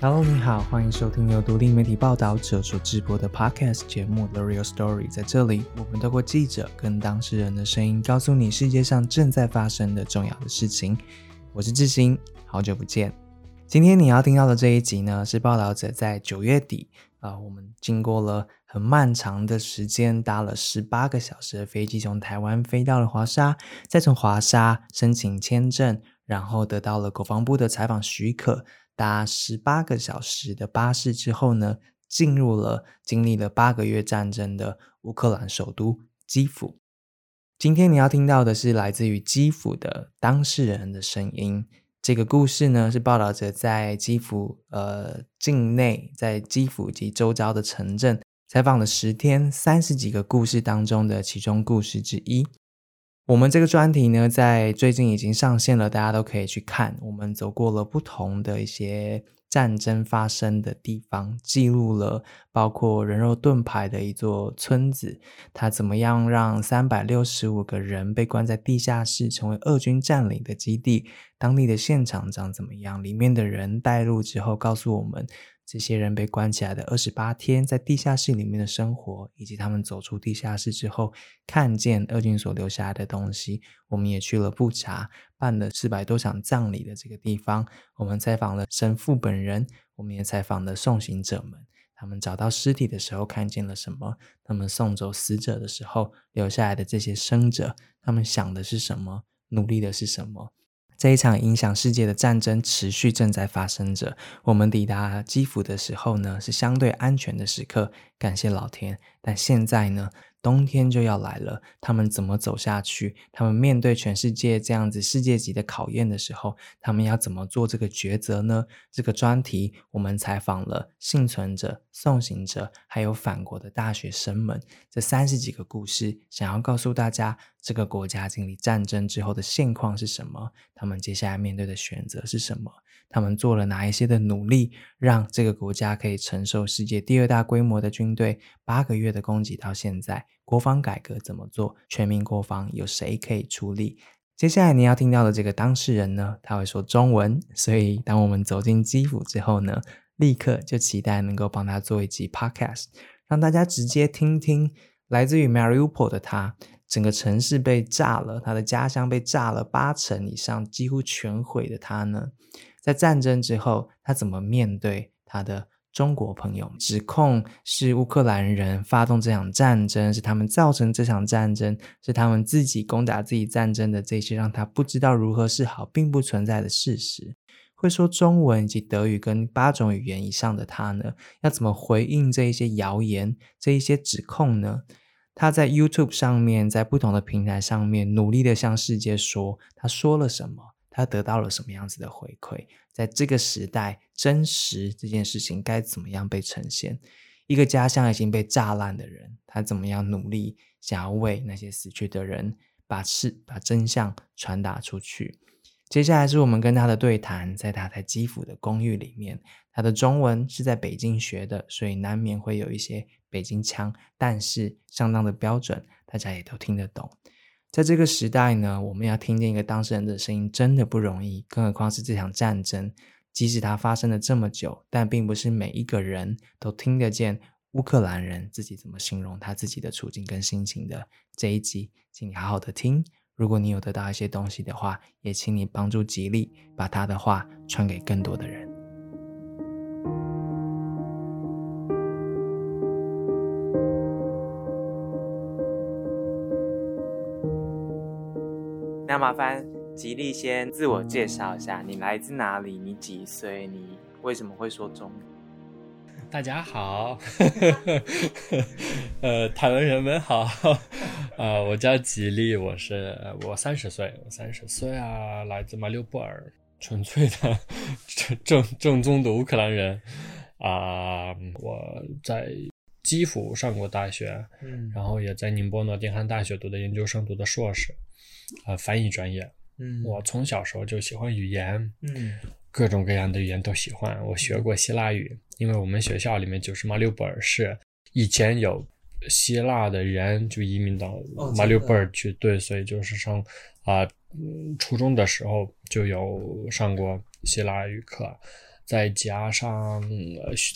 Hello，你好，欢迎收听由独立媒体报道者所直播的 Podcast 节目《The Real Story》。在这里，我们透过记者跟当事人的声音，告诉你世界上正在发生的重要的事情。我是志兴，好久不见。今天你要听到的这一集呢，是报道者在九月底啊，我们经过了很漫长的时间，搭了十八个小时的飞机，从台湾飞到了华沙，再从华沙申请签证，然后得到了国防部的采访许可，搭十八个小时的巴士之后呢，进入了经历了八个月战争的乌克兰首都基辅。今天你要听到的是来自于基辅的当事人的声音。这个故事呢，是报道者在基辅呃境内，在基辅及周遭的城镇采访了十天，三十几个故事当中的其中故事之一。我们这个专题呢，在最近已经上线了，大家都可以去看。我们走过了不同的一些。战争发生的地方，记录了包括人肉盾牌的一座村子，它怎么样让三百六十五个人被关在地下室，成为俄军占领的基地？当地的现场长怎么样？里面的人带路之后，告诉我们。这些人被关起来的二十八天，在地下室里面的生活，以及他们走出地下室之后看见俄军所留下来的东西，我们也去了布查，办了四百多场葬礼的这个地方。我们采访了神父本人，我们也采访了送行者们。他们找到尸体的时候看见了什么？他们送走死者的时候留下来的这些生者，他们想的是什么？努力的是什么？这一场影响世界的战争持续正在发生着。我们抵达基辅的时候呢，是相对安全的时刻，感谢老天。但现在呢？冬天就要来了，他们怎么走下去？他们面对全世界这样子世界级的考验的时候，他们要怎么做这个抉择呢？这个专题我们采访了幸存者、送行者，还有返国的大学生们，这三十几个故事，想要告诉大家，这个国家经历战争之后的现况是什么？他们接下来面对的选择是什么？他们做了哪一些的努力，让这个国家可以承受世界第二大规模的军队八个月的攻击？到现在，国防改革怎么做？全民国防有谁可以出力？接下来你要听到的这个当事人呢？他会说中文，所以当我们走进基辅之后呢，立刻就期待能够帮他做一集 podcast，让大家直接听听来自于 Mariupol 的他，整个城市被炸了，他的家乡被炸了八成以上，几乎全毁的他呢？在战争之后，他怎么面对他的中国朋友？指控是乌克兰人发动这场战争，是他们造成这场战争，是他们自己攻打自己战争的这些让他不知道如何是好，并不存在的事实。会说中文以及德语跟八种语言以上的他呢，要怎么回应这一些谣言、这一些指控呢？他在 YouTube 上面，在不同的平台上面，努力的向世界说，他说了什么。他得到了什么样子的回馈？在这个时代，真实这件事情该怎么样被呈现？一个家乡已经被炸烂的人，他怎么样努力想要为那些死去的人把事、把真相传达出去？接下来是我们跟他的对谈，在他在基辅的公寓里面，他的中文是在北京学的，所以难免会有一些北京腔，但是相当的标准，大家也都听得懂。在这个时代呢，我们要听见一个当事人的声音真的不容易，更何况是这场战争。即使它发生了这么久，但并不是每一个人都听得见乌克兰人自己怎么形容他自己的处境跟心情的。这一集，请你好好的听。如果你有得到一些东西的话，也请你帮助吉利把他的话传给更多的人。那麻烦吉利先自我介绍一下，你来自哪里？你几岁？你为什么会说中文？大家好，呃，台湾人们好，呃，我叫吉利，我是我三十岁，我三十岁啊，来自马六波尔，纯粹的正正宗的乌克兰人啊，我在基辅上过大学，嗯，然后也在宁波诺丁汉大学读的研究生，读的硕士。呃，翻译专业。嗯，我从小时候就喜欢语言，嗯，各种各样的语言都喜欢。我学过希腊语，因为我们学校里面就是马里乌波尔市，以前有希腊的人就移民到马里乌波尔去，对，所以就是上啊，初中的时候就有上过希腊语课。再加上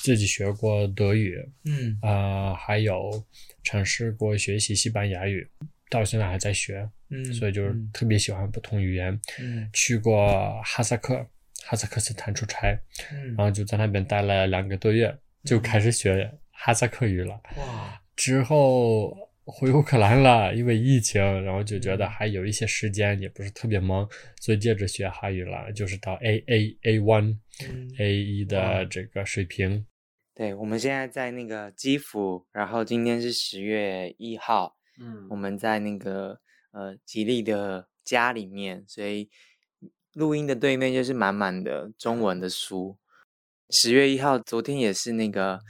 自己学过德语，嗯啊，还有尝试过学习西班牙语，到现在还在学，嗯，所以就是特别喜欢不同语言。嗯去过哈萨克、哈萨克斯坦出差，嗯然后就在那边待了两个多月，就开始学哈萨克语了。哇，之后回乌克兰了，因为疫情，然后就觉得还有一些时间，也不是特别忙，所以接着学哈语了，就是到 A A A one 嗯 A 一的这个水平。对，我们现在在那个基辅，然后今天是十月一号，嗯我们在那个呃吉利的家里面，所以录音的对面就是满满的中文的书。十月一号，昨天也是那个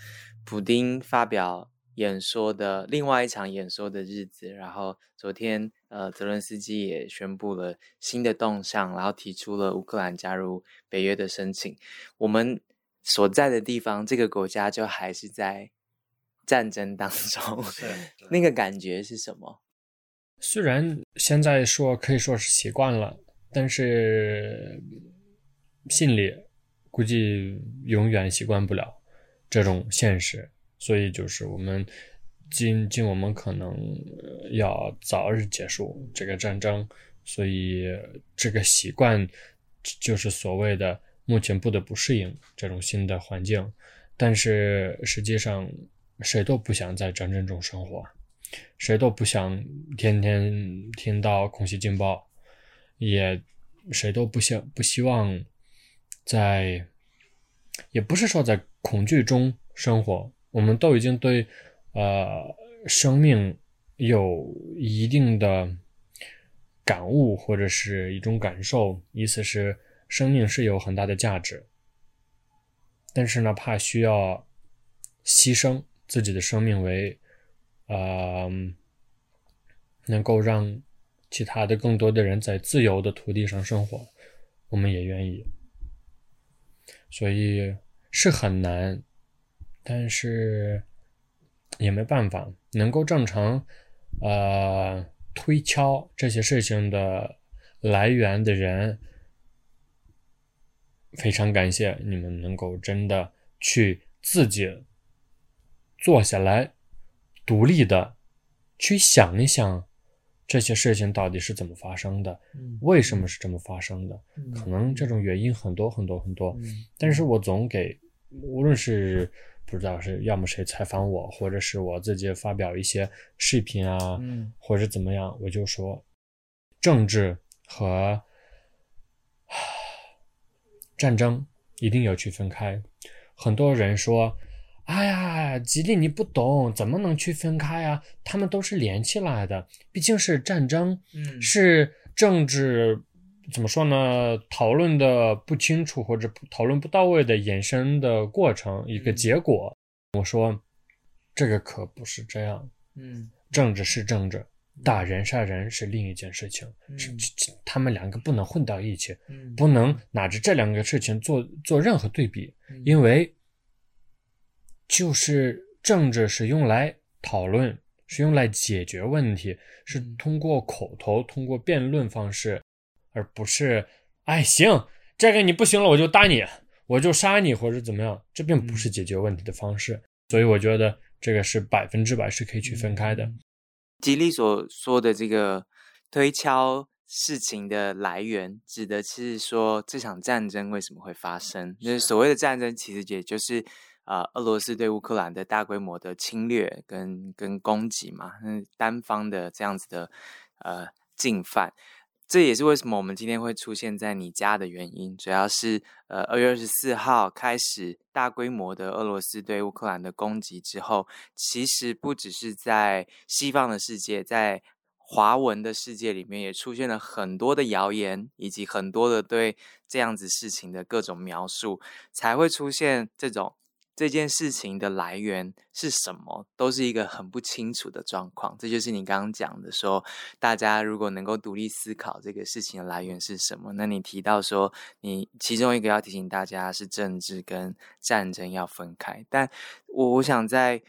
普丁发表演说的另外一场演说的日子，然后昨天呃泽伦斯基也宣布了新的动向，然后提出了乌克兰加入北约的申请。我们所在的地方，这个国家就还是在战争当中，那个感觉是什么？虽然现在说可以说是习惯了，但是心里估计永远习惯不了这种现实，所以就是我们尽尽我们可能呃要早日结束这个战争，所以这个习惯就是所谓的目前不得不适应这种新的环境，但是实际上谁都不想在战争中生活。谁都不想天天听到空袭警报，也谁都不想不希望在，也不是说在恐惧中生活。我们都已经对呃生命有一定的感悟或者是一种感受，意思是生命是有很大的价值，但是呢，怕需要牺牲自己的生命为。呃，能够让其他的更多的人在自由的土地上生活，我们也愿意。所以是很难，但是也没办法，能够正常呃推敲这些事情的来源的人，非常感谢你们能够真的去自己坐下来。独立的去想一想，这些事情到底是怎么发生的，嗯为什么是这么发生的？嗯可能这种原因很多很多很多，嗯但是我总给，无论是不知道是要么谁采访我，或者是我自己发表一些视频啊，嗯或者怎么样，我就说，政治和战争一定要区分开。很多人说。哎呀，吉利，你不懂，怎么能区分开啊？他们都是连起来的，毕竟是战争，嗯是政治，怎么说呢？讨论的不清楚或者讨论不到位的衍生的过程，一个结果。我说，这个可不是这样，嗯政治是政治，打人杀人是另一件事情，是他们两个不能混到一起，嗯不能拿着这两个事情做做任何对比，嗯因为。就是政治是用来讨论，是用来解决问题，是通过口头、通过辩论方式，而不是哎行，这个你不行了，我就打你，我就杀你，或者怎么样，这并不是解决问题的方式。所以我觉得这个是百分之百是可以去分开的。吉利所说的这个推敲事情的来源，指的是说这场战争为什么会发生？就是所谓的战争，其实也就是。呃，俄罗斯对乌克兰的大规模的侵略跟跟攻击嘛，嗯，单方的这样子的呃进犯，这也是为什么我们今天会出现在你家的原因。主要是呃，二月二十四号开始大规模的俄罗斯对乌克兰的攻击之后，其实不只是在西方的世界，在华文的世界里面也出现了很多的谣言，以及很多的对这样子事情的各种描述，才会出现这种。这件事情的来源是什么，都是一个很不清楚的状况。这就是你刚刚讲的说，大家如果能够独立思考这个事情的来源是什么。那你提到说，你其中一个要提醒大家是政治跟战争要分开。但我我想再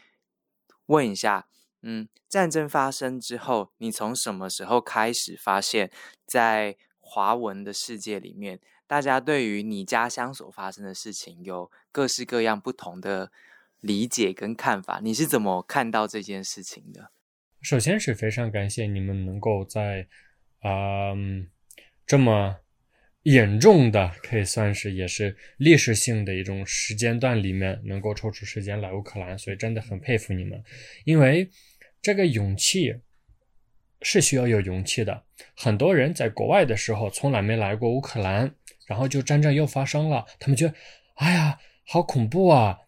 问一下，嗯，战争发生之后，你从什么时候开始发现，在华文的世界里面，大家对于你家乡所发生的事情有各式各样不同的理解跟看法。你是怎么看到这件事情的？首先是非常感谢你们能够在，嗯，这么严重的，可以算是也是历史性的一种时间段里面，能够抽出时间来乌克兰，所以真的很佩服你们，因为这个勇气是需要有勇气的。很多人在国外的时候从来没来过乌克兰，然后就战争又发生了，他们觉得，哎呀，好恐怖啊！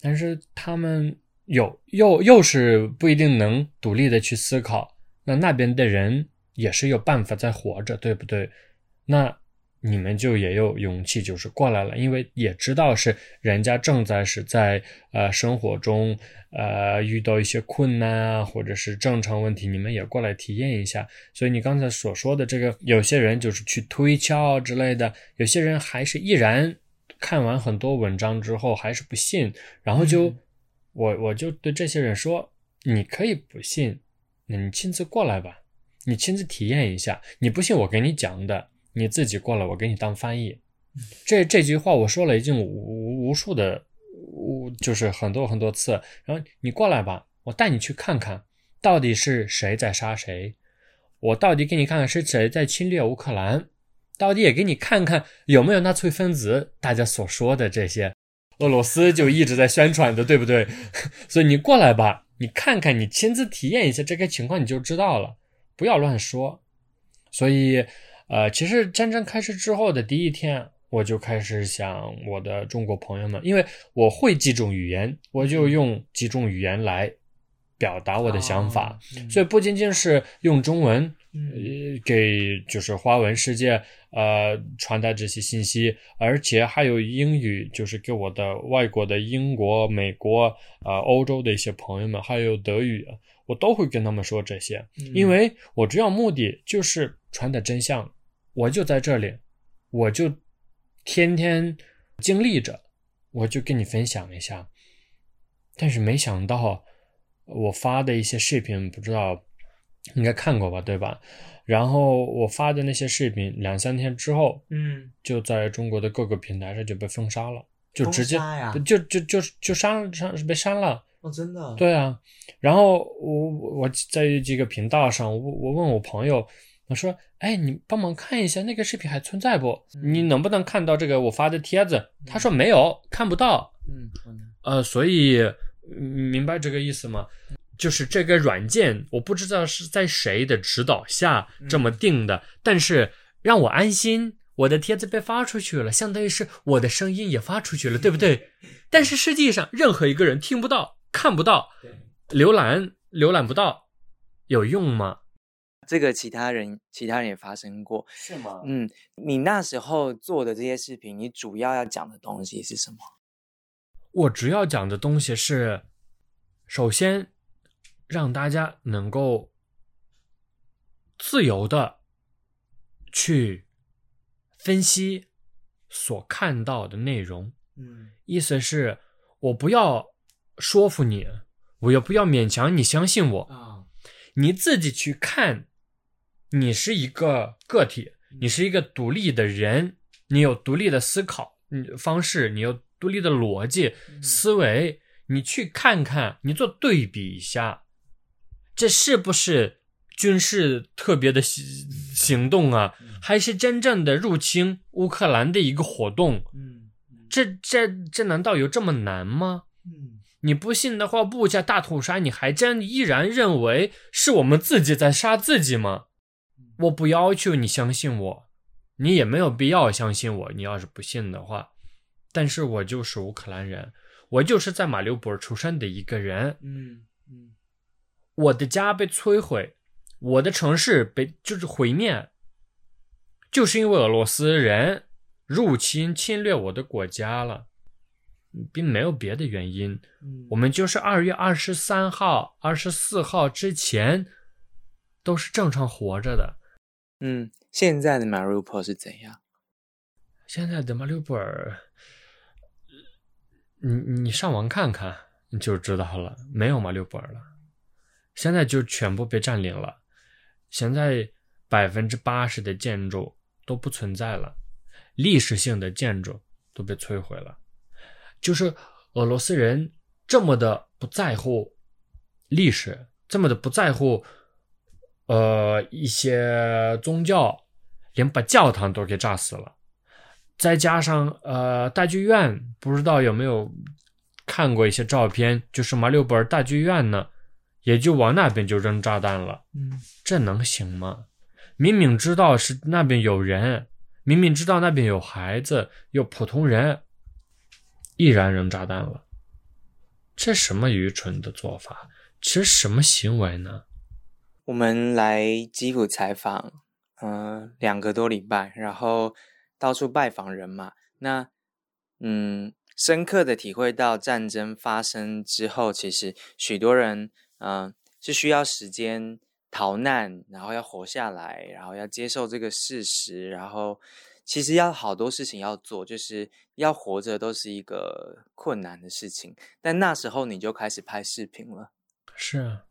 但是他们。有又又是不一定能独立的去思考，那那边的人也是有办法在活着，对不对？那你们就也有勇气，就是过来了，因为也知道是人家正在是在呃生活中呃遇到一些困难啊，或者是正常问题，你们也过来体验一下。所以你刚才所说的这个，有些人就是去推敲之类的，有些人还是依然看完很多文章之后还是不信，然后就。我我就对这些人说：“你可以不信，那你亲自过来吧，你亲自体验一下。你不信我给你讲的，你自己过来，我给你当翻译。”这这句话我说了已经无无数的，无就是很多很多次。然后你过来吧，我带你去看看到底是谁在杀谁，我到底给你看看是谁在侵略乌克兰，到底也给你看看有没有纳粹分子，大家所说的这些。俄罗斯就一直在宣传的，对不对？所以你过来吧，你看看，你亲自体验一下这个情况，你就知道了。不要乱说。所以，呃，其实战争开始之后的第一天，我就开始想我的中国朋友们，因为我会几种语言，我就用几种语言来表达我的想法。所以不仅仅是用中文。呃，给就是华文世界呃传达这些信息，而且还有英语，就是给我的外国的英国、美国呃、欧洲的一些朋友们，还有德语，我都会跟他们说这些，因为我主要目的就是传达真相。我就在这里，我就天天经历着，我就跟你分享一下。但是没想到我发的一些视频，不知道。应该看过吧，对吧？然后我发的那些视频，两三天之后，嗯，就在中国的各个平台上就被封杀了，就直接就就就就删删被删了。哦，真的？对啊。然后我我在这个频道上，我我问我朋友，我说：“哎，你帮忙看一下那个视频还存在不？你能不能看到这个我发的帖子？”他说：“没有，看不到。”嗯，呃，所以明白这个意思吗？就是这个软件，我不知道是在谁的指导下这么定的，但是让我安心，我的帖子被发出去了，相当于是我的声音也发出去了，对不对？但是实际上，任何一个人听不到、看不到、浏览浏览不到，有用吗？这个其他人其他人也发生过，是吗？嗯，你那时候做的这些视频，你主要要讲的东西是什么？我主要讲的东西是，首先。让大家能够自由的去分析所看到的内容，嗯，意思是，我不要说服你，我也不要勉强你相信我啊，你自己去看，你是一个个体，你是一个独立的人，你有独立的思考方式，你有独立的逻辑思维，你去看看，你做对比一下。这是不是军事特别的行行动啊？还是真正的入侵乌克兰的一个活动？嗯，这这这难道有这么难吗？嗯，你不信的话，布下大屠杀，你还真依然认为是我们自己在杀自己吗？我不要求你相信我，你也没有必要相信我。你要是不信的话，但是我就是乌克兰人，我就是在马里乌波尔出生的一个人。嗯嗯。我的家被摧毁，我的城市被就是毁灭，就是因为俄罗斯人入侵侵略我的国家了，并没有别的原因。我们就是二月二十三号、二十四号之前都是正常活着的。嗯，现在的马里乌波尔是怎样？现在的马里乌波尔，你你上网看看你就知道了，没有马里乌波尔了。现在就全部被占领了，现在百分之八十的建筑都不存在了，历史性的建筑都被摧毁了。就是俄罗斯人这么的不在乎历史，这么的不在乎，呃，一些宗教，连把教堂都给炸死了。再加上呃，大剧院，不知道有没有看过一些照片，就是马六波尔大剧院呢，也就往那边就扔炸弹了。嗯，这能行吗？明明知道是那边有人，明明知道那边有孩子、有普通人，依然扔炸弹了，这什么愚蠢的做法？这什么行为呢？我们来基辅采访，嗯，两个多礼拜，然后到处拜访人嘛。那，嗯，深刻的体会到战争发生之后，其实许多人，嗯，是需要时间。逃难，然后要活下来，然后要接受这个事实，然后其实要好多事情要做，就是要活着都是一个困难的事情。但那时候你就开始拍视频了。是啊，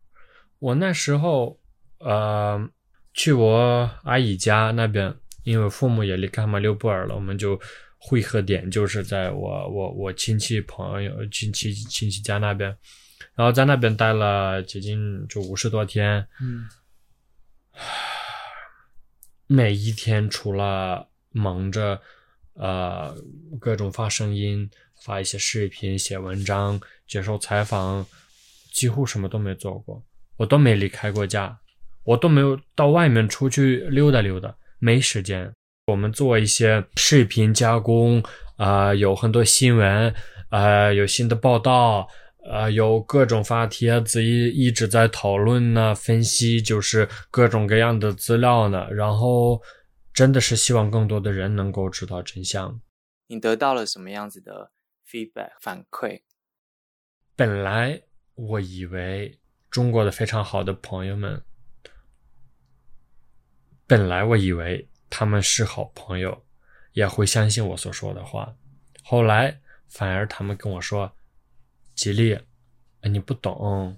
我那时候呃去我阿姨家那边，因为父母也离开马六布尔了，我们就汇合点就是在我我我亲戚朋友亲戚亲戚家那边。然后在那边待了接近就五十多天，嗯，每一天除了忙着呃各种发声音、发一些视频、写文章、接受采访，几乎什么都没做过。我都没离开过家，我都没有到外面出去溜达溜达，没时间。我们做一些视频加工啊，有很多新闻啊，有新的报道。呃，有各种发帖子，一一直在讨论呢，分析就是各种各样的资料呢。然后，真的是希望更多的人能够知道真相。你得到了什么样子的 feedback 反馈？本来我以为中国的非常好的朋友们，本来我以为他们是好朋友，也会相信我所说的话。后来反而他们跟我说。吉利，你不懂，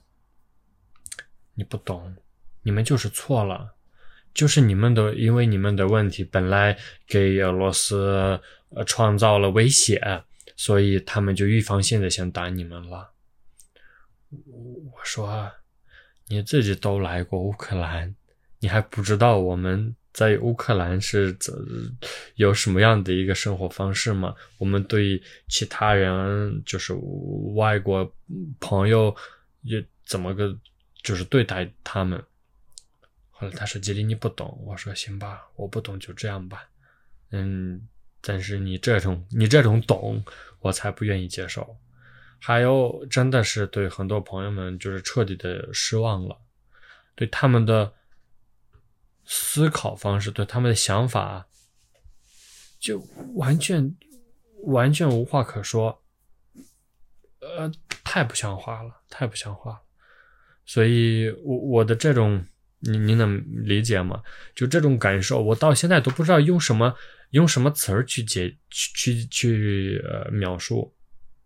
你不懂，你们就是错了，就是你们的，因为你们的问题本来给俄罗斯呃创造了威胁，所以他们就预防性的想打你们了。我说，你自己都来过乌克兰，你还不知道我们。在乌克兰是怎有什么样的一个生活方式吗？我们对其他人就是外国朋友也怎么个就是对待他们？后来他说：“吉利，你不懂。”我说：“行吧，我不懂就这样吧。”嗯，但是你这种你这种懂，我才不愿意接受。还有，真的是对很多朋友们就是彻底的失望了，对他们的。思考方式对他们的想法，就完全完全无话可说，呃，太不像话了，太不像话了。所以，我我的这种，你你能理解吗？就这种感受，我到现在都不知道用什么用什么词儿去解去去呃描述，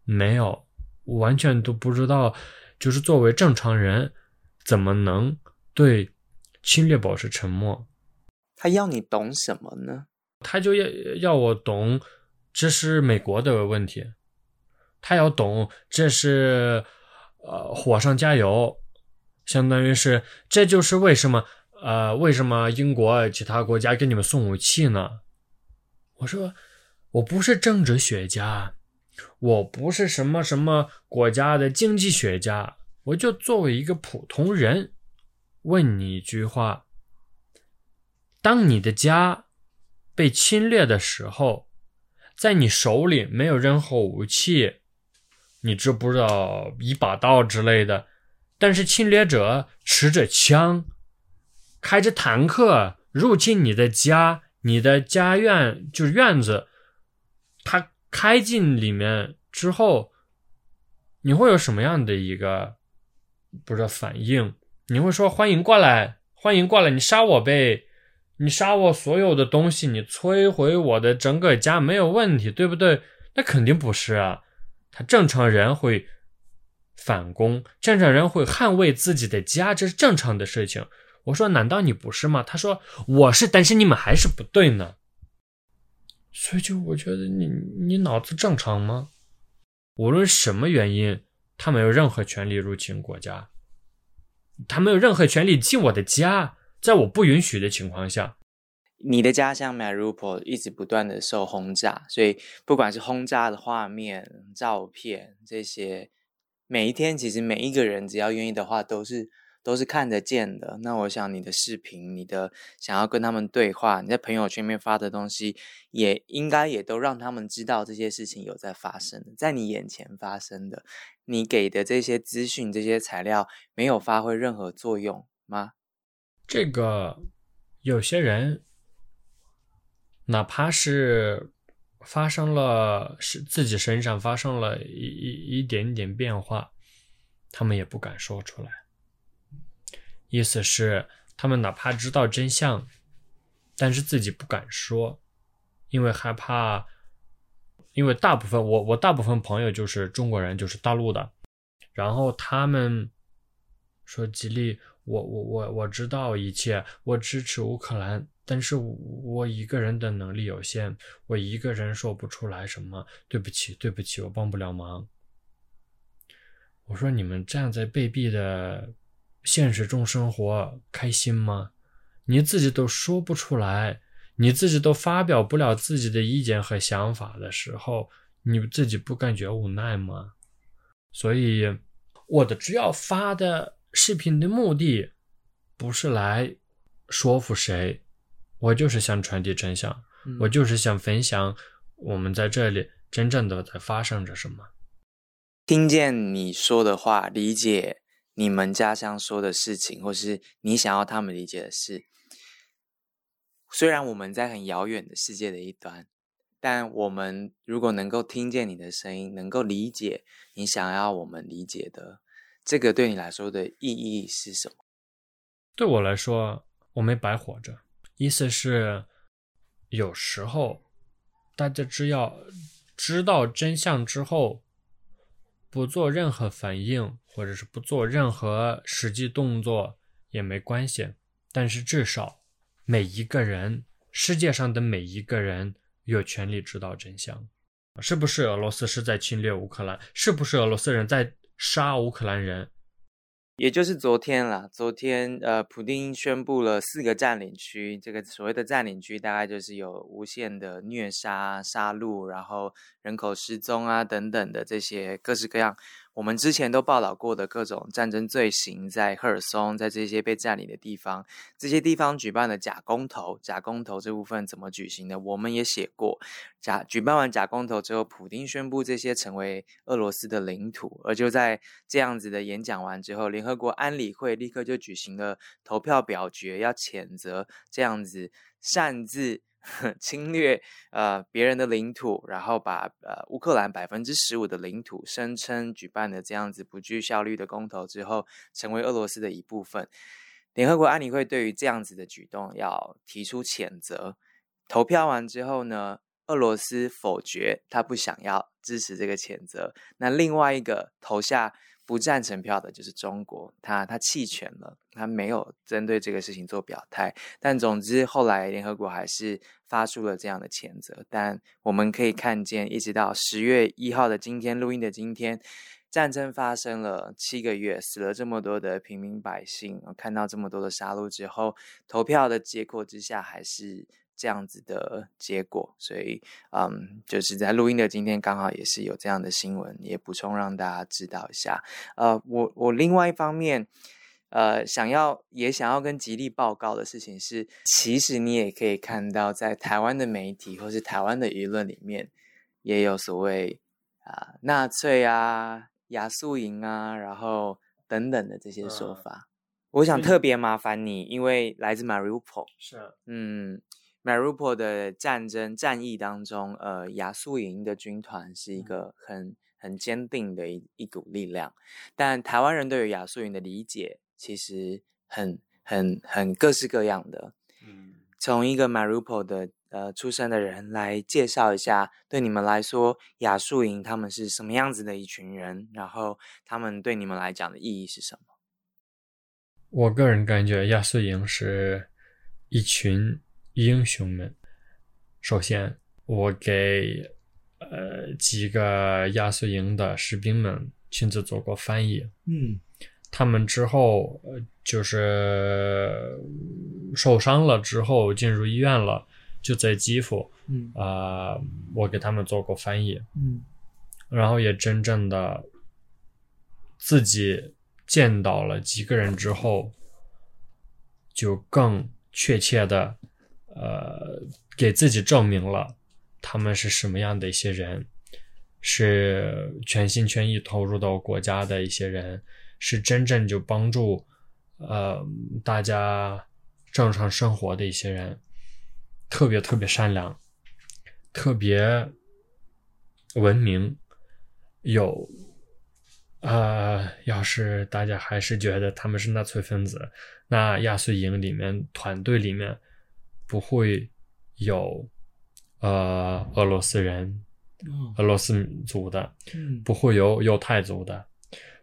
没有，完全都不知道，就是作为正常人，怎么能对。侵略保持沉默，他要你懂什么呢？他就要要我懂，这是美国的问题。他要懂，这是呃火上加油，相当于是这就是为什么呃为什么英国其他国家给你们送武器呢？我说我不是政治学家，我不是什么什么国家的经济学家，我就作为一个普通人。问你一句话：当你的家被侵略的时候，在你手里没有任何武器，你知不知道一把刀之类的？但是侵略者持着枪，开着坦克入侵你的家，你的家院就是院子，他开进里面之后，你会有什么样的一个不知道反应？你会说欢迎过来，欢迎过来，你杀我呗，你杀我所有的东西，你摧毁我的整个家没有问题，对不对？那肯定不是啊，他正常人会反攻，正常人会捍卫自己的家，这是正常的事情。我说难道你不是吗？他说我是，但是你们还是不对呢。所以就我觉得你你脑子正常吗？无论什么原因，他没有任何权利入侵国家，他没有任何权利进我的家，在我不允许的情况下。你的家乡 Mariupol 一直不断的受轰炸，所以不管是轰炸的画面、照片这些，每一天其实每一个人只要愿意的话，都是都是看得见的。那我想你的视频、你的想要跟他们对话，你在朋友圈面发的东西，也应该也都让他们知道这些事情有在发生，在你眼前发生的。你给的这些资讯、这些材料没有发挥任何作用吗？这个有些人。哪怕是发生了是自己身上发生了一一一点点变化，他们也不敢说出来。意思是，他们哪怕知道真相，但是自己不敢说，因为害怕。因为大部分我我大部分朋友就是中国人，就是大陆的，然后他们说吉利，我我我我知道一切，我支持乌克兰。但是我一个人的能力有限，我一个人说不出来什么。对不起，对不起，我帮不了忙。我说你们这样在被逼的现实中生活开心吗？你自己都说不出来，你自己都发表不了自己的意见和想法的时候，你自己不感觉无奈吗？所以我的主要发的视频的目的不是来说服谁。我就是想传递真相，我就是想分享我们在这里真正的在发生着什么。听见你说的话，理解你们家乡说的事情，或是你想要他们理解的事。虽然我们在很遥远的世界的一端，但我们如果能够听见你的声音，能够理解你想要我们理解的，这个对你来说的意义是什么？对我来说，我没白活着。意思是，有时候大家只要知道真相之后，不做任何反应，或者是不做任何实际动作也没关系。但是至少每一个人，世界上的每一个人有权利知道真相。是不是俄罗斯是在侵略乌克兰？是不是俄罗斯人在杀乌克兰人？也就是昨天了，昨天呃，普丁宣布了四个占领区，这个所谓的占领区大概就是有无限的虐杀、杀戮，然后人口失踪啊等等的这些各式各样。我们之前都报道过的各种战争罪行，在赫尔松，在这些被占领的地方，这些地方举办了假公投。假公投这部分怎么举行的？我们也写过。假举办完假公投之后，普丁宣布这些成为俄罗斯的领土。而就在这样子的演讲完之后，联合国安理会立刻就举行了投票表决，要谴责这样子擅自。侵略呃别人的领土，然后把呃乌克兰百分之十五的领土声称举办了这样子不具效率的公投之后，成为俄罗斯的一部分。联合国安理会对于这样子的举动要提出谴责。投票完之后呢，俄罗斯否决，他不想要支持这个谴责。那另外一个投下。不赞成票的就是中国，他他弃权了，他没有针对这个事情做表态。但总之，后来联合国还是发出了这样的谴责。但我们可以看见，一直到十月一号的今天录音的今天，战争发生了七个月，死了这么多的平民百姓，看到这么多的杀戮之后，投票的结果之下还是。这样子的结果，所以，嗯，就是在录音的今天，刚好也是有这样的新闻，也补充让大家知道一下。呃，我我另外一方面，呃，想要也想要跟吉利报告的事情是，其实你也可以看到，在台湾的媒体或是台湾的舆论里面，也有所谓啊纳粹啊、亚速营啊，然后等等的这些说法。我想特别麻烦你，因为来自 Mariupol，是，嗯。Mariupol 的战争战役当中，呃，亚速营的军团是一个很很坚定的一一股力量。但台湾人对于亚速营的理解其实很很很各式各样的。嗯，从一个 Mariupol 的呃出生的人来介绍一下，对你们来说，亚速营他们是什么样子的一群人？然后他们对你们来讲的意义是什么？我个人感觉，亚速营是一群。英雄们，首先，我给呃几个亚速营的士兵们亲自做过翻译。嗯。他们之后呃就是受伤了之后进入医院了，就在基辅。嗯。啊、我给他们做过翻译，嗯。然后也真正的自己见到了几个人之后，就更确切的呃给自己证明了他们是什么样的一些人，是全心全意投入到国家的一些人，是真正就帮助呃大家正常生活的一些人，特别特别善良，特别文明，有呃，要是大家还是觉得他们是纳粹分子，那亚速营里面团队里面不会有呃俄罗斯人、哦俄罗斯族的，嗯。不会有犹太族的，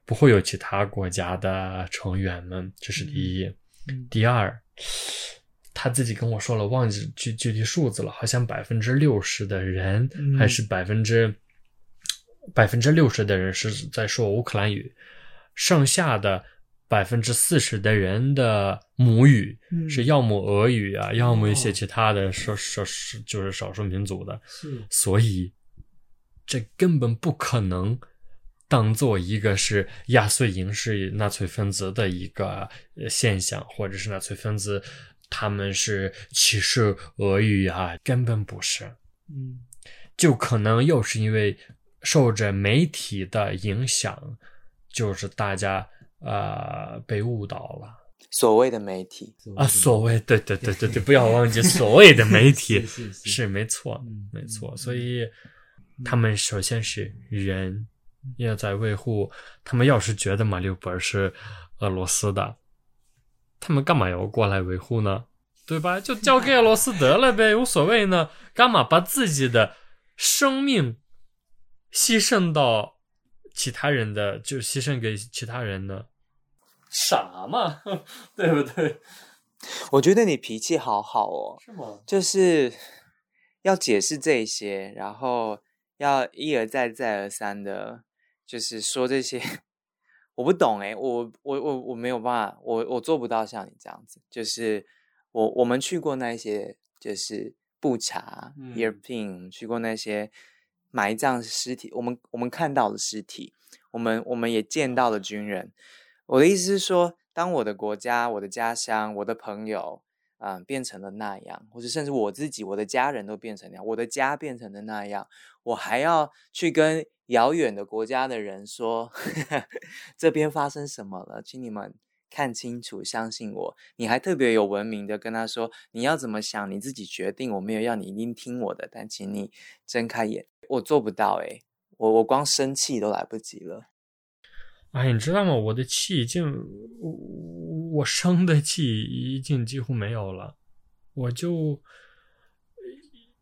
不会有其他国家的成员们，这是第一。嗯。第二，他自己跟我说了，忘记具具体数字了，好像百分之六十的人，嗯。还是百分之百分之六十的人是在说乌克兰语，剩下的百分之四十的人的母语嗯。是要么俄语啊，要么一些哦。其他的少少是就是少数民族的，是。所以这根本不可能当做一个是压岁营是纳粹分子的一个呃现象，或者是纳粹分子他们是歧视俄语啊，根本不是，嗯。就可能又是因为受着媒体的影响，就是大家呃被误导了。所谓的媒体，啊，所谓对对对对对，不要忘记所谓的媒体 是是是是没错嗯，没错。嗯所以他们首先是人，要在维护。他们要是觉得马六本是俄罗斯的，他们干嘛要过来维护呢？对吧？就交给俄罗斯得了呗，无所谓呢。干嘛把自己的生命牺牲到其他人的，就牺牲给其他人的？傻嘛，对不对？我觉得你脾气好好哦，是吗？就是要解释这些，然后要一而再再而三的，就是说这些，我不懂诶，我我我我没有办法，我我做不到像你这样子，就是我我们去过那些，就是布查、嗯们去过那些埋葬尸体，我们我们看到了尸体，我们我们也见到了军人。我的意思是说，当我的国家、我的家乡、我的朋友，嗯，变成了那样，或者甚至我自己、我的家人都变成那样，我的家变成了那样，我还要去跟遥远的国家的人说，这边发生什么了，请你们看清楚，相信我。你还特别有文明的跟他说，你要怎么想，你自己决定，我没有要你一定听我的，但请你睁开眼。我做不到诶、我我光生气都来不及了。哎，你知道吗？我的气已经，我我生的气已经几乎没有了，我就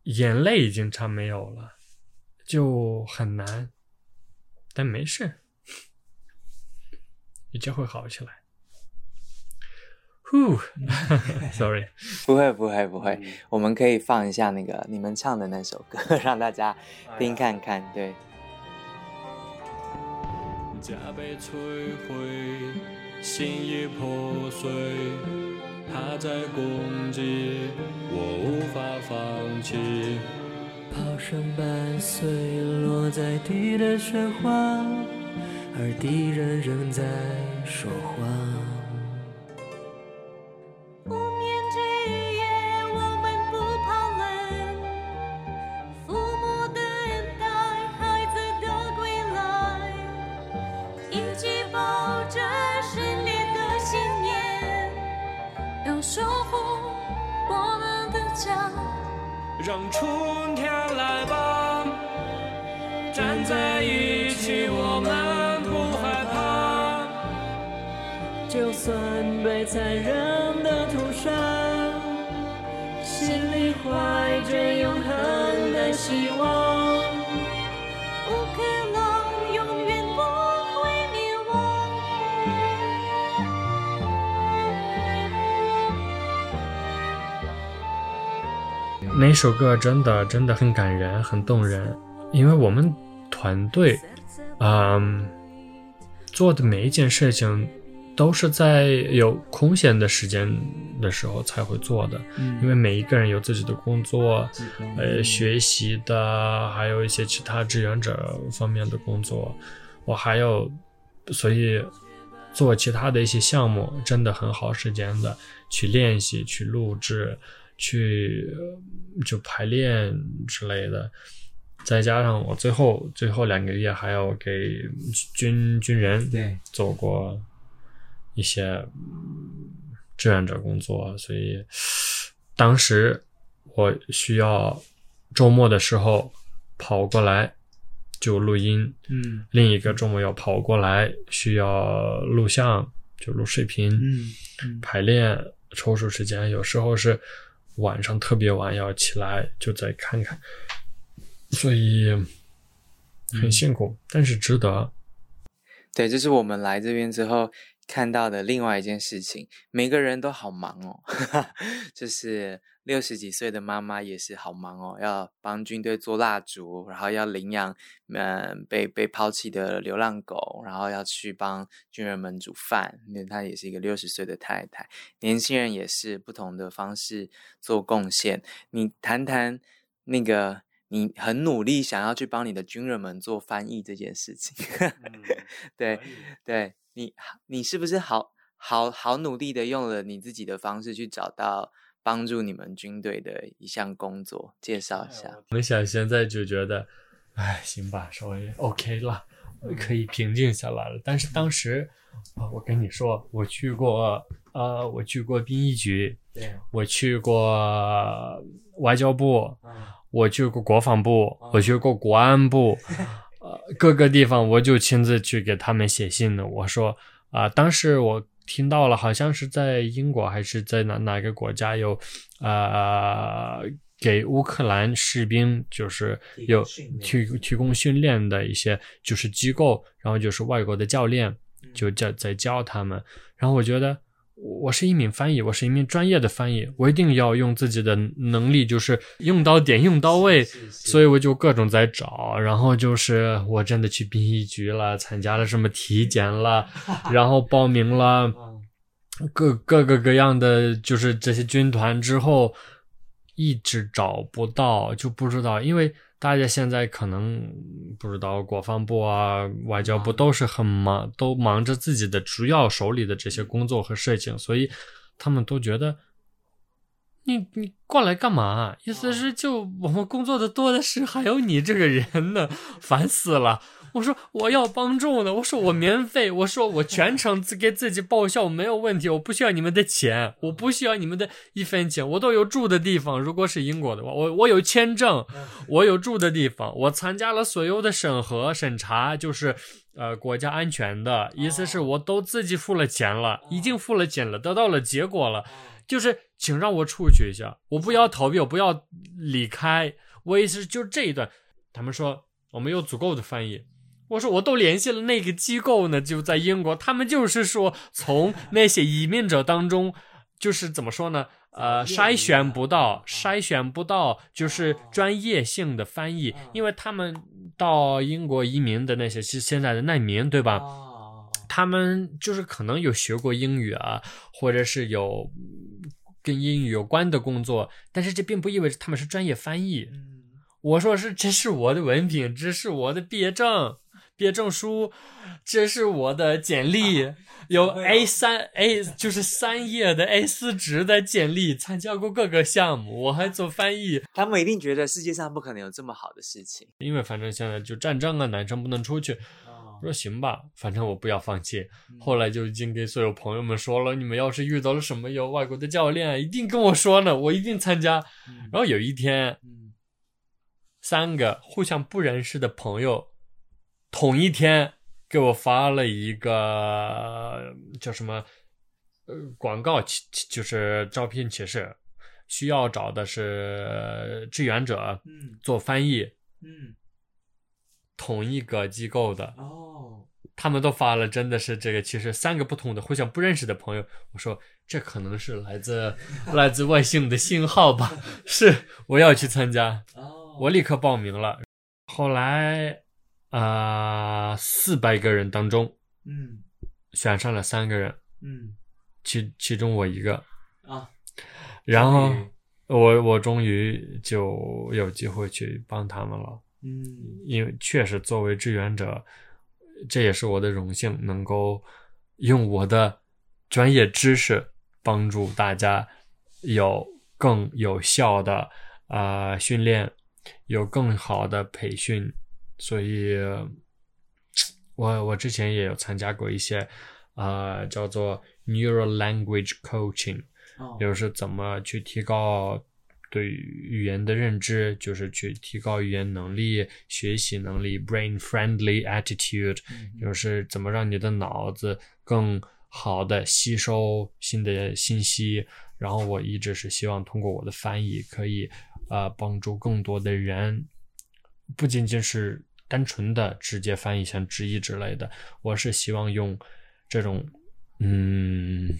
眼泪已经差没有了，就很难，但没事，你就会好起来。呼，sorry，不会不会不会，我们可以放一下那个你们唱的那首歌，让大家听看看。对，家被摧毁，心已破碎，他在攻击，我无法放弃。炮声伴随落在地的雪花，而敌人仍在说谎。首歌真的真的很感人，很动人，因为我们团队，嗯，做的每一件事情都是在有空闲的时间的时候才会做的，嗯。因为每一个人有自己的工作，呃，学习的，还有一些其他志愿者方面的工作，我还有，所以做其他的一些项目，真的很耗时间的，去练习、去录制、去呃就排练之类的。再加上我最后最后两个月还要给军军人对做过一些嗯志愿者工作，所以当时我需要周末的时候跑过来就录音，嗯。另一个周末要跑过来需要录像就录视频，嗯嗯。排练抽出时间，有时候是晚上特别晚要起来就再看看，所以很辛苦，但是值得。对，这是我们来这边之后看到的另外一件事情。每个人都好忙哦，就是六十几岁的妈妈也是好忙哦，要帮军队做蜡烛，然后要领养嗯、被被抛弃的流浪狗，然后要去帮军人们煮饭。因为她也是一个六十岁的太太，年轻人也是不同的方式做贡献。你谈谈那个。你很努力想要去帮你的军人们做翻译这件事情，对，对你，你是不是好好好努力的用了你自己的方式去找到帮助你们军队的一项工作？介绍一下。我们想现在就觉得，哎，行吧，稍微 OK 了，可以平静下来了。但是当时啊，我跟你说，我去过，呃，我去过殡仪局，对我去过外交部，啊我去过国防部，我去过国安部，呃，各个地方我就亲自去给他们写信了。我说啊、当时我听到了，好像是在英国还是在哪哪个国家有，呃，给乌克兰士兵就是有提提供训练的一些就是机构，然后就是外国的教练就教在教他们。然后我觉得我是一名翻译，我是一名专业的翻译，我一定要用自己的能力，就是用到点，用到位。所以我就各种在找，然后就是我真的去殡仪局了，参加了什么体检了，然后报名了各各个各样的就是这些军团之后，一直找不到，就不知道，因为大家现在可能不知道国防部啊、外交部都是很忙，都忙着自己的主要手里的这些工作和事情，所以他们都觉得。你你过来干嘛？意思是就我们工作的多的是，还有你这个人呢，烦死了。我说我要帮助呢，我说我免费，我说我全程自给自己报销没有问题，我不需要你们的钱，我不需要你们的一分钱，我都有住的地方。如果是英国的话，我我有签证，我有住的地方，我参加了所有的审核审查，就是呃国家安全的，意思是我都自己付了钱了，已经付了钱了，得到了结果了。就是请让我出去一下，我不要逃避，我不要离开。我意思是就这一段，他们说我们有足够的翻译。我说我都联系了那个机构呢，就在英国，他们就是说从那些移民者当中，就是怎么说呢？呃，筛选不到，筛选不到，就是专业性的翻译，因为他们到英国移民的那些是现在的难民，对吧？哦，他们就是可能有学过英语啊，或者是有嗯跟英语有关的工作，但是这并不意味着他们是专业翻译。嗯我说是，这是我的文凭，这是我的毕业证、毕业证书，这是我的简历，有 A 三 A 就是三页的 A 四纸的简历，参加过各个项目，我还做翻译。他们一定觉得世界上不可能有这么好的事情。因为反正现在就战争啊，男生不能出去。哦我说行吧，反正我不要放弃。后来就已经给所有朋友们说了，你们要是遇到了什么有外国的教练，一定跟我说呢，我一定参加。然后有一天，嗯三个互相不认识的朋友，同一天给我发了一个叫什么呃广告启，启就是招聘启事，需要找的是志愿者嗯。做翻译，嗯。同一个机构的。哦。他们都发了，真的是这个，其实三个不同的互相不认识的朋友，我说这可能是来自 来自外星的信号吧，是我要去参加，我立刻报名了。后来啊，四百个人当中嗯选上了三个人，嗯其其中我一个，啊，然后我我终于就有机会去帮他们了。嗯因为确实作为志愿者，这也是我的荣幸，能够用我的专业知识帮助大家有更有效的啊、呃训练，有更好的培训。所以，我我之前也有参加过一些啊、呃叫做 Neural Language Coaching，哦。就是怎么去提高对语言的认知，就是去提高语言能力、学习能力 （brain friendly attitude），、就是怎么让你的脑子更好的吸收新的信息。然后我一直是希望通过我的翻译，可以呃帮助更多的人，不仅仅是单纯的直接翻译像直译之类的，我是希望用这种嗯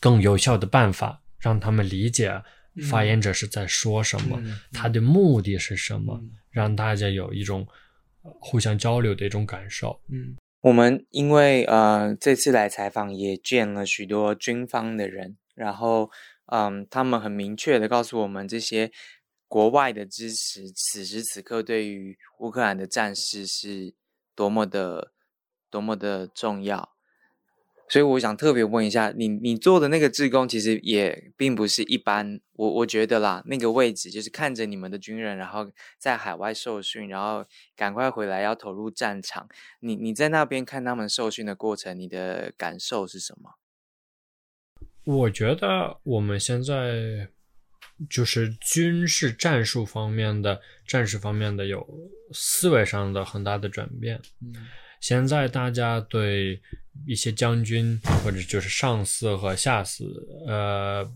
更有效的办法，让他们理解发言者是在说什么，嗯他的目的是什么，嗯。让大家有一种呃互相交流的一种感受。嗯。我们因为呃这次来采访也见了许多军方的人，然后嗯，他们很明确的告诉我们这些国外的支持，此时此刻对于乌克兰的战事是多么的多么的重要。所以我想特别问一下，你你做的那个志工，其实也并不是一般。我我觉得啦，那个位置就是看着你们的军人，然后在海外受训，然后赶快回来要投入战场。你你在那边看他们受训的过程，你的感受是什么？我觉得我们现在就是军事战术方面的、战士方面的有思维上的很大的转变。嗯现在大家对一些将军或者就是上司和下司，呃，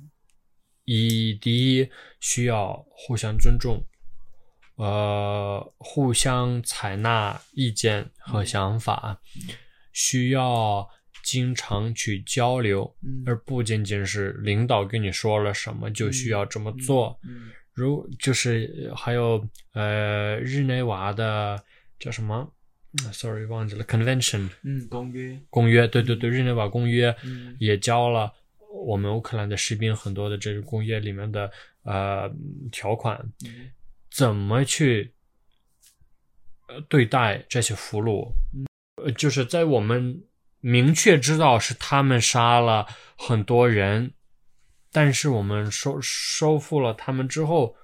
一第一需要互相尊重，呃，互相采纳意见和想法，需要经常去交流，嗯。而不仅仅是领导跟你说了什么就需要这么做。嗯如就是还有呃日内瓦的叫什么？嗯？Sorry，忘记了 Convention 嗯，公约。公约，对对对，日内瓦公约嗯。也教了。我们乌克兰的士兵很多的这个公约里面的呃条款，嗯。怎么去呃对待这些俘虏，呃，就是在我们明确知道是他们杀了很多人，但是我们收收复了他们之后，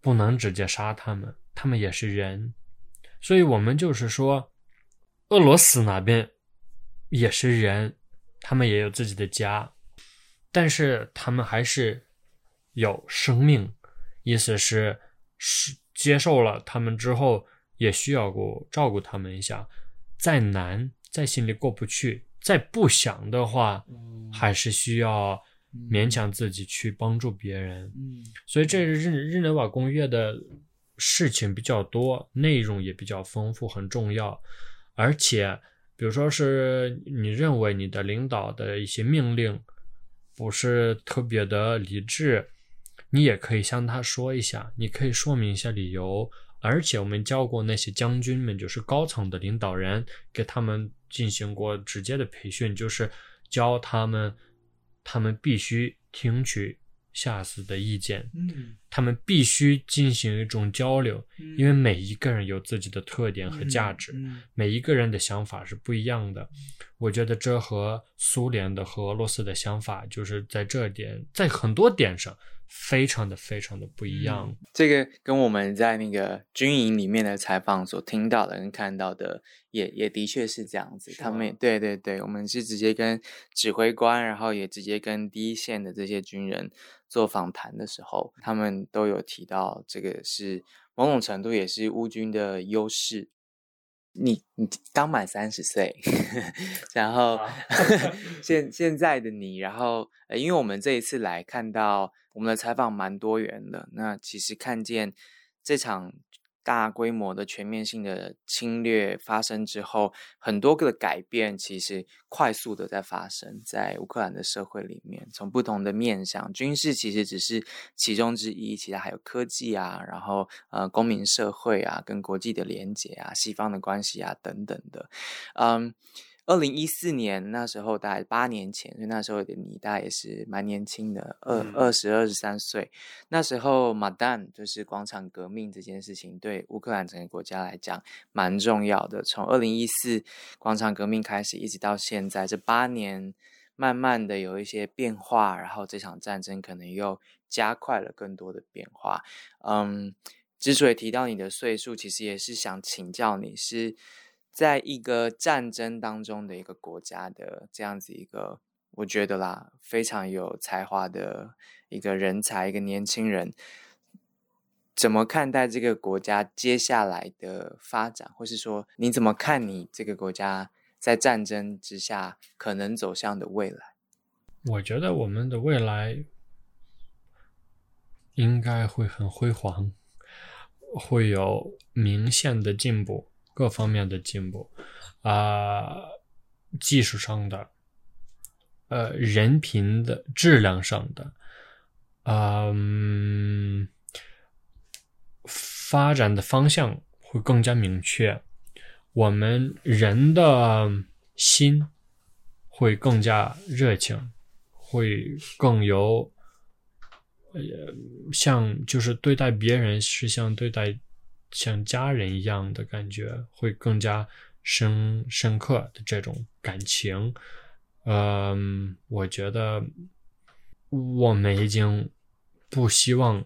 不能直接杀他们，他们也是人，所以我们就是说，俄罗斯那边也是人，他们也有自己的家，但是他们还是有生命，意思是是接受了他们之后，也需要过照顾他们一下。再难，再心里过不去，再不想的话，还是需要勉强自己去帮助别人。嗯所以这日日内瓦公约的事情比较多，内容也比较丰富，很重要。而且，比如说是你认为你的领导的一些命令不是特别的理智，你也可以向他说一下，你可以说明一下理由。而且我们教过那些将军们，就是高层的领导人，给他们进行过直接的培训，就是教他们，他们必须听取下司的意见，嗯他们必须进行一种交流，因为每一个人有自己的特点和价值，嗯每一个人的想法是不一样的。我觉得这和苏联的和俄罗斯的想法，就是在这点，在很多点上非常的非常的不一样。这个跟我们在那个军营里面的采访所听到的跟看到的也，也的确是这样子。他们也对对对，我们是直接跟指挥官，然后也直接跟第一线的这些军人做访谈的时候，他们都有提到这个是某种程度也是乌军的优势。你你刚满三十岁，然后 现现在的你，然后呃，因为我们这一次来看到我们的采访蛮多元的，那其实看见这场大规模的全面性的侵略发生之后，很多个改变其实快速的在发生在乌克兰的社会里面，从不同的面向，军事其实只是其中之一，其他还有科技啊，然后呃公民社会啊，跟国际的连结啊，西方的关系啊等等的，嗯。二零一四年那时候，大概八年前，所以那时候的你大概也是蛮年轻的，二嗯二十二十三岁。那时候马丹就是广场革命这件事情，对乌克兰整个国家来讲蛮重要的。从二零一四广场革命开始，一直到现在这八年，慢慢的有一些变化，然后这场战争可能又加快了更多的变化。嗯，之所以提到你的岁数，其实也是想请教你是。在一个战争当中的一个国家的这样子一个，我觉得啦，非常有才华的一个人才，一个年轻人，怎么看待这个国家接下来的发展，或是说你怎么看你这个国家在战争之下可能走向的未来？我觉得我们的未来应该会很辉煌，会有明显的进步，各方面的进步，啊、技术上的，呃，人品的质量上的，嗯、发展的方向会更加明确，我们人的心会更加热情，会更有，呃，像就是对待别人是像对待像家人一样的感觉，会更加深深刻的这种感情。嗯，我觉得我们已经不希望，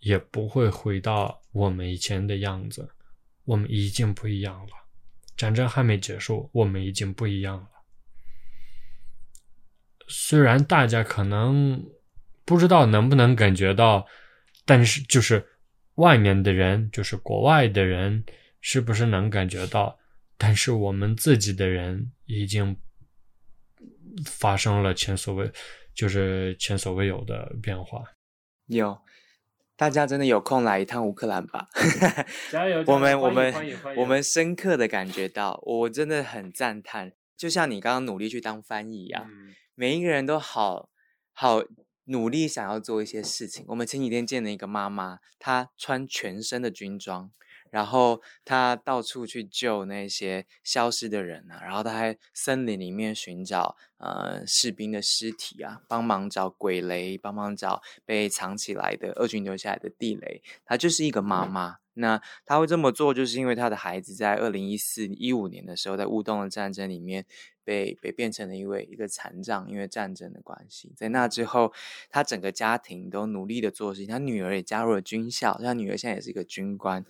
也不会回到我们以前的样子。我们已经不一样了，战争还没结束，我们已经不一样了。虽然大家可能不知道能不能感觉到，但是就是外面的人，就是国外的人，是不是能感觉到？但是我们自己的人已经发生了前所未，就是前所未有的变化。有，大家真的有空来一趟乌克兰吧？加油！我们我们我们深刻的感觉到，我真的很赞叹，就像你刚刚努力去当翻译一样，嗯每一个人都好好努力想要做一些事情。我们前几天见了一个妈妈，她穿全身的军装，然后她到处去救那些消失的人啊，然后她在森林里面寻找呃士兵的尸体啊，帮忙找鬼雷，帮忙找被藏起来的俄军留下来的地雷。她就是一个妈妈。那她会这么做，就是因为她的孩子在二零一四一五年的时候，在乌东的战争里面被被变成了一位一个残障，因为战争的关系。在那之后，他整个家庭都努力的做事情，他女儿也加入了军校，他女儿现在也是一个军官。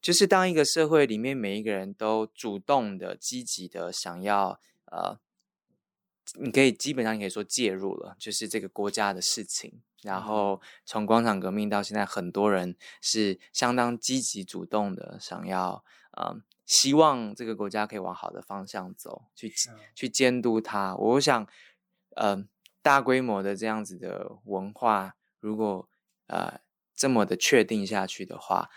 就是当一个社会里面每一个人都主动的、积极的想要呃，你可以基本上你可以说介入了，就是这个国家的事情。然后从广场革命到现在，很多人是相当积极主动的，想要呃，希望这个国家可以往好的方向走，去去监督它。我想，呃，大规模的这样子的文化，如果呃这么的确定下去的话，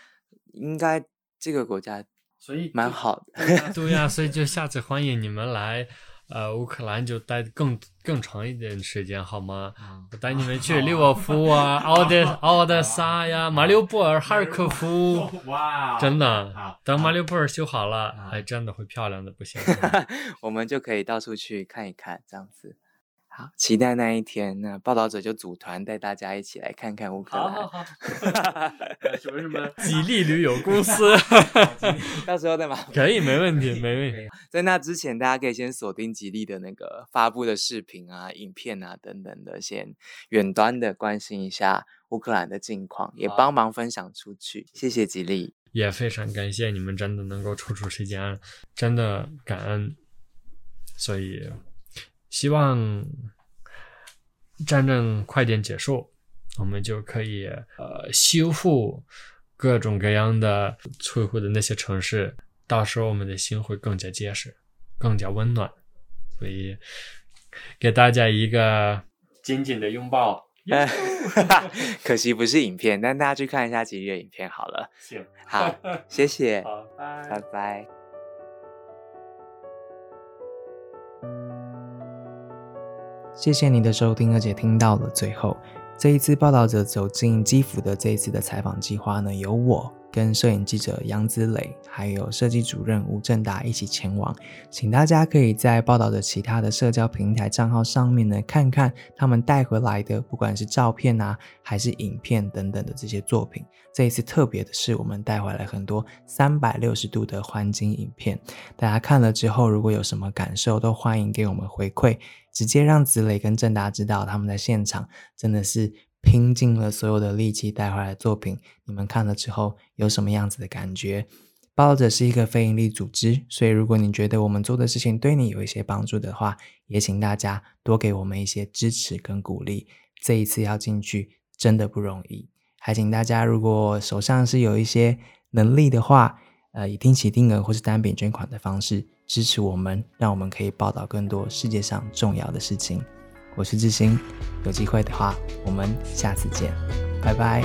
应该这个国家所以蛮好的。对呀、所以就下次欢迎你们来，呃，乌克兰就待更更长一点时间，好吗？我带你们去利沃夫啊、奥德 奥德萨呀、马里乌波尔、哈尔科夫，哇，真的，等马里乌波尔修好了，哎，真的会漂亮的不行。我们就可以到处去看一看，这样子。好，期待那一天。那报道者就组团带大家一起来看看乌克兰。好，什么什么 吉利旅游公司，到时候再麻烦。可以，没问题，没问题。在那之前，大家可以先锁定吉利的那个发布的视频啊、影片啊等等的，先远端的关心一下乌克兰的近况，也好帮忙分享出去。谢谢吉利。也非常感谢你们，真的能够抽出时间，真的感恩。所以希望战争快点结束，我们就可以呃修复各种各样的摧毁的那些城市，到时候我们的心会更加结实，更加温暖。所以给大家一个紧紧的拥抱，呃，可惜不是影片，但大家去看一下吉利的影片好了。行，好，谢谢，好，拜拜拜。谢谢你的收听，而且听到了最后。这一次报道者走进基辅的这一次的采访计划呢，有我跟摄影记者杨子磊，还有设计主任吴正达一起前往。请大家可以在报道的其他的社交平台账号上面呢，看看他们带回来的，不管是照片啊，还是影片等等的这些作品。这一次特别的是，我们带回来很多三百六十度的环景影片，大家看了之后，如果有什么感受，都欢迎给我们回馈。直接让子磊跟正达知道他们在现场真的是拼尽了所有的力气带回来作品，你们看了之后有什么样子的感觉？报道者是一个非营利组织，所以如果你觉得我们做的事情对你有一些帮助的话，也请大家多给我们一些支持跟鼓励。这一次要进去真的不容易，还请大家如果手上是有一些能力的话，呃，以定期定额或是单笔捐款的方式。支持我们，让我们可以报道更多世界上重要的事情。我是志兴，有机会的话，我们下次见，拜拜。